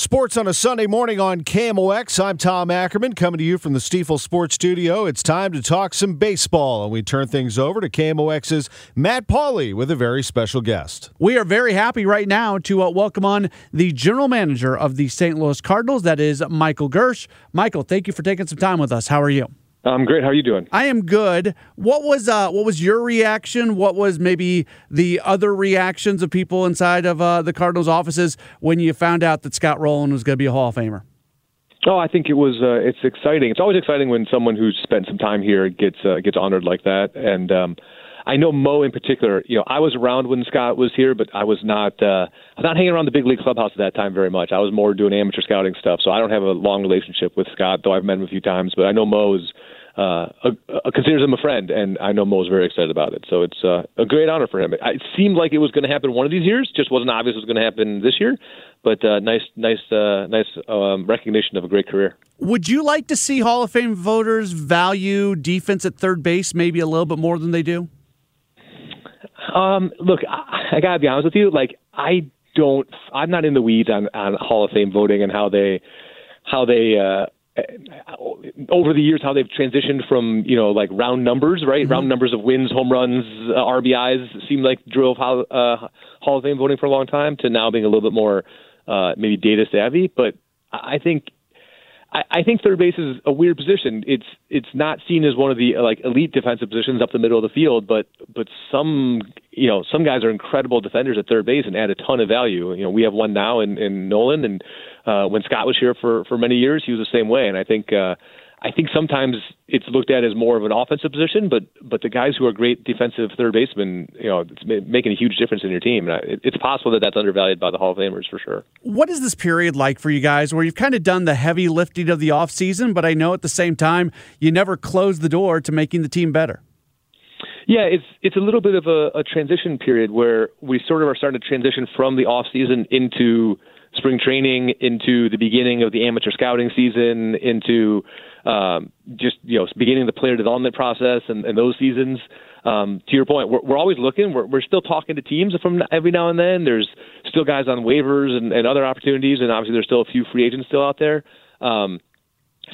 Sports on a Sunday morning on KMOX. I'm Tom Ackerman coming to you from the Stifel Sports Studio. It's time to talk some baseball, and we turn things over to KMOX's Matt Pauley with a very special guest. We are very happy right now to uh, welcome on the general manager of the St. Louis Cardinals. That is Michael Girsch. Michael, thank you for taking some time with us. How are you? I'm great. How are you doing? I am good. What was uh, what was your reaction? What was maybe the other reactions of people inside of uh, the Cardinals offices when you found out that Scott Rolen was going to be a Hall of Famer? Oh, I think it was. Uh, it's exciting. It's always exciting when someone who's spent some time here gets uh, gets honored like that. And um, I know Mo in particular. You know, I was around when Scott was here, but I was not. Uh, I not hanging around the big league clubhouse at that time very much. I was more doing amateur scouting stuff. So I don't have a long relationship with Scott, though I've met him a few times. But I know Mo is uh, considers him a friend, and I know Mo's very excited about it. So it's uh, a great honor for him. It, it seemed like it was going to happen one of these years, just wasn't obvious it was going to happen this year. But uh, nice, nice, uh, nice um, recognition of a great career. Would you like to see Hall of Fame voters value defense at third base maybe a little bit more than they do? Um, look, I, I gotta be honest with you. Like, I don't. I'm not in the weeds on on Hall of Fame voting and how they how they. Uh, over the years how they've transitioned from you know like round numbers, right? Mm-hmm. Round numbers of wins, home runs, uh, RBIs seem like drove Hall, uh, Hall of Fame voting for a long time to now being a little bit more uh, maybe data savvy. But I think I, I think third base is a weird position. It's it's not seen as one of the like elite defensive positions up the middle of the field, but but some you know some guys are incredible defenders at third base and add a ton of value. You know we have one now in, in Nolan, and uh, when Scott was here for for many years, he was the same way. And I think uh, I think sometimes it's looked at as more of an offensive position, but but the guys who are great defensive third basemen, you know, it's making a huge difference in your team. And it's possible that that's undervalued by the Hall of Famers for sure. What is this period like for you guys, where you've kind of done the heavy lifting of the offseason, but I know at the same time you never close the door to making the team better? Yeah, it's it's a little bit of a, a transition period where we sort of are starting to transition from the off season into spring training into the beginning of the amateur scouting season into um, just you know beginning the player development process and, and those seasons. Um, to your point, we're, we're always looking. We're, we're still talking to teams from every now and then. There's still guys on waivers and, and other opportunities, and obviously there's still a few free agents still out there. Um,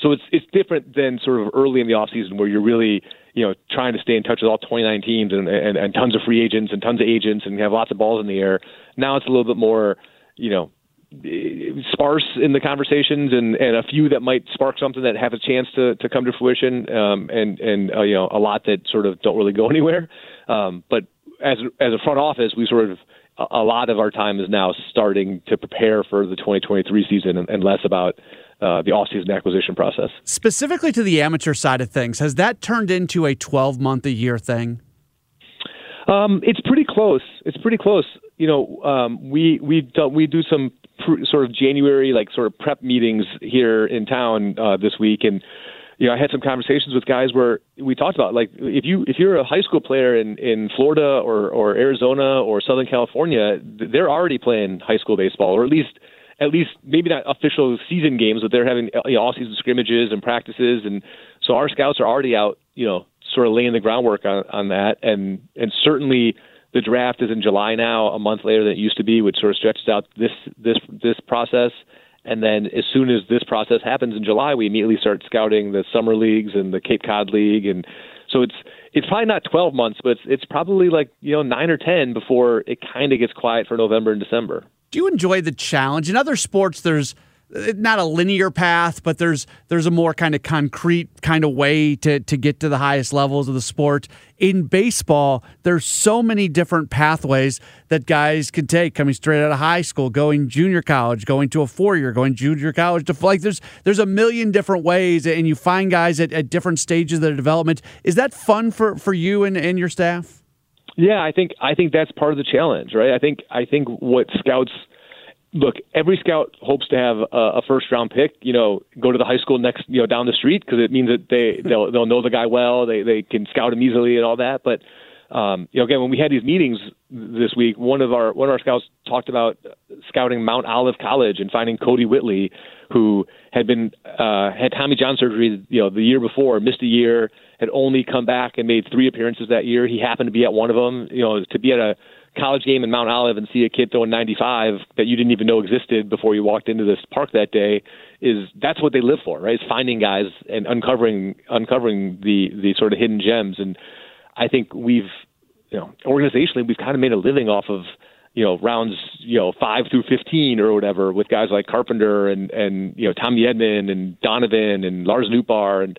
so it's it's different than sort of early in the off season where you're really you know trying to stay in touch with all 29 teams and, and, and tons of free agents and tons of agents and have lots of balls in the air. Now it's a little bit more you know sparse in the conversations and, and a few that might spark something that have a chance to, to come to fruition um, and and uh, you know a lot that sort of don't really go anywhere um, but as as a front office we sort of a lot of our time is now starting to prepare for the 2023 season and, and less about uh, the off-season acquisition process. Specifically to the amateur side of things, has that turned into a 12-month a year thing? Um, it's pretty close. It's pretty close. You know, um, we we do, we do some pr- sort of January like sort of prep meetings here in town uh, this week, and you know I had some conversations with guys where we talked about like if you if you're a high school player in in Florida or or Arizona or Southern California, they're already playing high school baseball, or at least at least maybe not official season games, but they're having you know, all season scrimmages and practices, and so our scouts are already out, you know, sort of laying the groundwork on on that, and and certainly the draft is in July now, a month later than it used to be, which sort of stretches out this this this process. And then as soon as this process happens in July, we immediately start scouting the summer leagues and the Cape Cod League, and so it's it's probably not 12 months, but it's, it's probably like you know nine or 10 before it kind of gets quiet for November and December. Do you enjoy the challenge? In other sports, there's not a linear path, but there's there's a more kind of concrete kind of way to to get to the highest levels of the sport. In baseball, there's so many different pathways that guys can take coming straight out of high school, going junior college, going to a four year, going junior college to like there's there's a million different ways and you find guys at, at different stages of their development. Is that fun for, for you and, and your staff? Yeah, I think I think that's part of the challenge, right? I think I think what scouts look, every scout hopes to have a, a first round pick. You know, go to the high school next, you know, down the street because it means that they they'll they'll know the guy well. They they can scout him easily and all that. But um, you know, again, when we had these meetings this week, one of our one of our scouts talked about scouting Mount Olive College and finding Kodi Whitley, who had been uh, had Tommy John surgery, you know, the year before, missed a year, had only come back and made three appearances that year. He happened to be at one of them. You know, to be at a college game in Mount Olive and see a kid throwing 95 that you didn't even know existed before you walked into this park that day is that's what they live for, right? Is finding guys and uncovering uncovering the the sort of hidden gems. And I think we've you know organizationally we've kind of made a living off of you know rounds you know five through 15 or whatever with guys like Carpenter and and you know Tommy Edman and Donovan and Lars Nootbaar and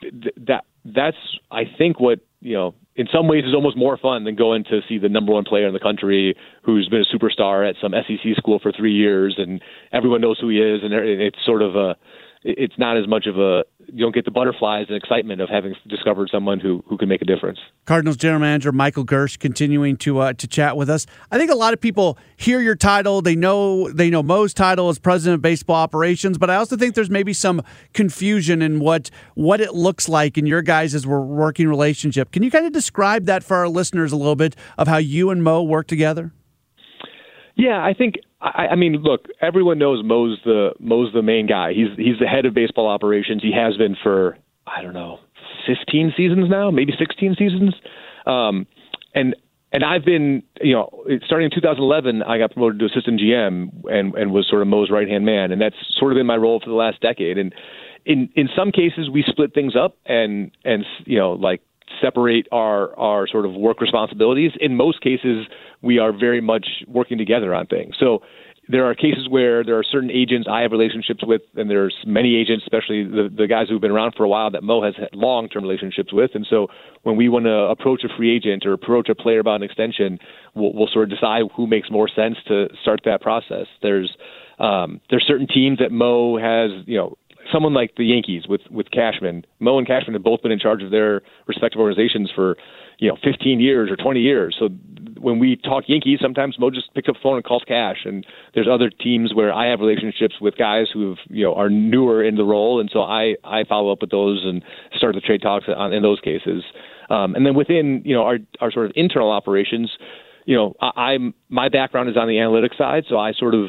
th- that that's I think what you know in some ways is almost more fun than going to see the number one player in the country who's been a superstar at some SEC school for three years and everyone knows who he is and it's sort of a it's not as much of a you don't get the butterflies and excitement of having discovered someone who who can make a difference. Cardinals general manager Michael Girsch continuing to uh, to chat with us. I think a lot of people hear your title, they know they know Mo's title as president of baseball operations, but I also think there's maybe some confusion in what what it looks like in your guys' working relationship. Can you kind of describe that for our listeners a little bit of how you and Mo work together? Yeah, I think I, I mean, look, everyone knows Mo's the Mo's the main guy. He's he's the head of baseball operations. He has been for I don't know, 15 seasons now, maybe 16 seasons. Um, and and I've been, you know, starting in 2011, I got promoted to assistant GM and and was sort of Mo's right hand man, and that's sort of been my role for the last decade. And in in some cases, we split things up and and you know like separate our our sort of work responsibilities. In most cases, we are very much working together on things. So there are cases where there are certain agents I have relationships with, and there's many agents, especially the, the guys who've been around for a while, that Mo has had long term relationships with. And so when we want to approach a free agent or approach a player about an extension, we'll, we'll sort of decide who makes more sense to start that process. There's um, there's certain teams that Mo has, you know, someone like the Yankees with with Cashman. Mo and Cashman have both been in charge of their respective organizations for you know 15 years or 20 years. So when we talk Yankees, sometimes Mo just picks up the phone and calls Cash. And there's other teams where I have relationships with guys who have, you know are newer in the role, and so I I follow up with those and start the trade talks on, in those cases. Um, and then within you know our our sort of internal operations, you know I, I'm my background is on the analytics side, so I sort of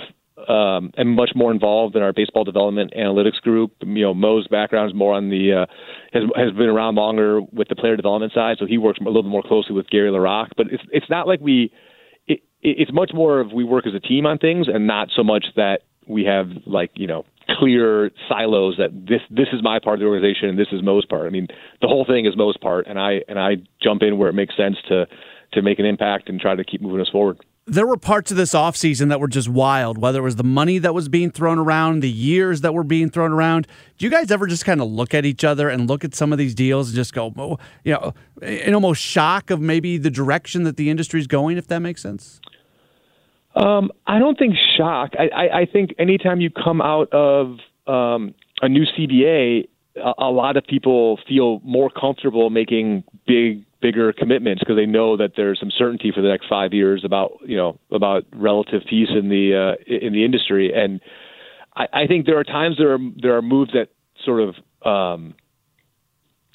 um, am much more involved in our baseball development analytics group. You know, Mo's background is more on the uh, has has been around longer with the player development side, so he works a little bit more closely with Gary LaRocque. But it's it's not like we. It, it's much more of we work as a team on things, and not so much that we have like you know clear silos that this this is my part of the organization and this is Mo's part. I mean, the whole thing is Mo's part, and I and I jump in where it makes sense to to make an impact and try to keep moving us forward there were parts of this offseason that were just wild, whether it was the money that was being thrown around, the years that were being thrown around. Do you guys ever just kind of look at each other and look at some of these deals and just go, you know, in almost shock of maybe the direction that the industry is going, if that makes sense? Um, I don't think shock. I, I, I think anytime you come out of um, a new CBA, a, a lot of people feel more comfortable making big bigger commitments because they know that there's some certainty for the next five years about you know about relative peace in the uh, in the industry. And I, I think there are times there are there are moves that sort of um,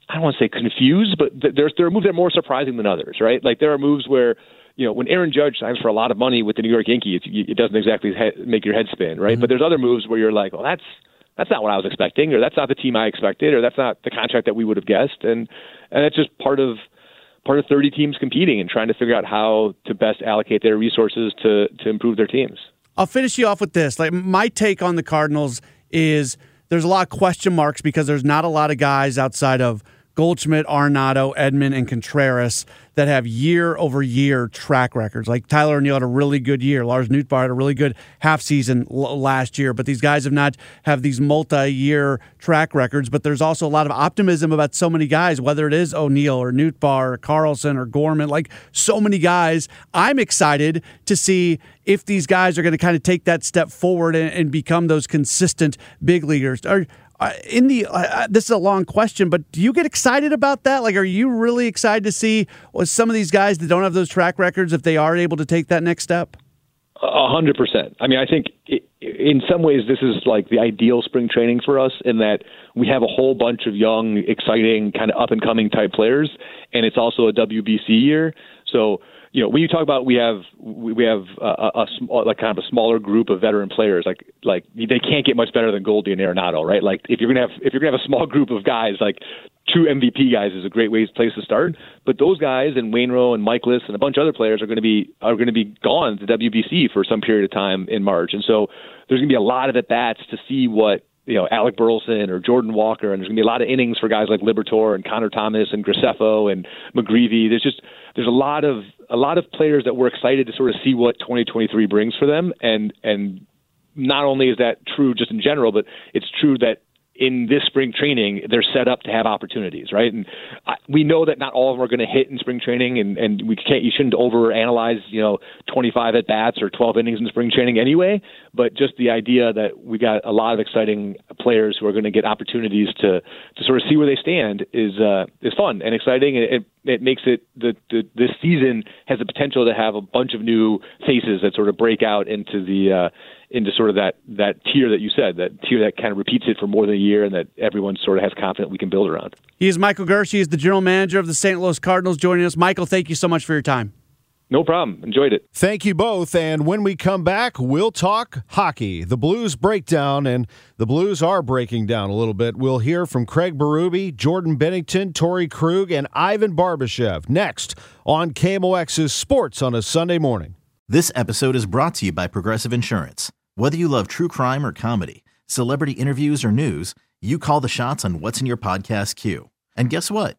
I don't want to say confused, but there's there are moves that are more surprising than others, right? Like there are moves where you know when Aaron Judge signs for a lot of money with the New York Yankees, it, it doesn't exactly he- make your head spin, right? Mm-hmm. But there's other moves where you're like, well, that's that's not what I was expecting, or that's not the team I expected, or that's not the contract that we would have guessed, and and that's just part of part of 30 teams competing and trying to figure out how to best allocate their resources to to improve their teams. I'll finish you off with this. Like my take on the Cardinals is there's a lot of question marks because there's not a lot of guys outside of Goldschmidt, Arenado, Edman, and Contreras that have year over year track records. Like Tyler O'Neill had a really good year. Lars Nootbaar had a really good half season l- last year. But these guys have not have these multi year track records. But there's also a lot of optimism about so many guys, whether it is O'Neill or Nootbaar or Carlson or Gorman, like so many guys. I'm excited to see if these guys are going to kind of take that step forward and, and become those consistent big leaguers. Are, in the uh, this is a long question, but do you get excited about that? Like, are you really excited to see some of these guys that don't have those track records if they are able to take that next step? A hundred percent. I mean, I think it, in some ways this is like the ideal spring training for us in that we have a whole bunch of young, exciting, kind of up and coming type players, and it's also a WBC year. So you know, when you talk about we have we have a, a, a like kind of a smaller group of veteran players, like like they can't get much better than Goldie and Arenado, right? Like if you're gonna have if you're gonna have a small group of guys, like two MVP guys is a great way place to start. But those guys and Wainwright and Mikolas and a bunch of other players are going to be are going to be gone to WBC for some period of time in March, and so there's going to be a lot of at bats to see what you know Alec Burleson or Jordan Walker, and there's going to be a lot of innings for guys like Liberatore and Connor Thomas and Graceffo and McGreevy. There's just there's a lot of a lot of players that we're excited to sort of see what 2023 brings for them, and and not only is that true just in general, but it's true that in this spring training, they're set up to have opportunities, right? And I, we know that not all of them are going to hit in spring training, and and we can't, you shouldn't over analyze, you know, 25 at bats or 12 innings in spring training anyway. But just the idea that we got a lot of exciting players who are going to get opportunities to to sort of see where they stand is uh, is fun and exciting, and it, it makes it the, the this season has the potential to have a bunch of new faces that sort of break out into the uh, into sort of that that tier that you said, that tier that kind of repeats it for more than a year, and that everyone sort of has confidence we can build around. He is Michael Girsch. He is the general manager of the St. Louis Cardinals. Joining us, Michael. Thank you so much for your time. No problem. Enjoyed it. Thank you both. And when we come back, we'll talk hockey, the Blues breakdown, and the Blues are breaking down a little bit. We'll hear from Craig Berube, Jordan Binnington, Torey Krug, and Ivan Barbashev next on KMOX's Sports on a Sunday morning. This episode is brought to you by Progressive Insurance. Whether you love true crime or comedy, celebrity interviews or news, you call the shots on what's in your podcast queue. And guess what?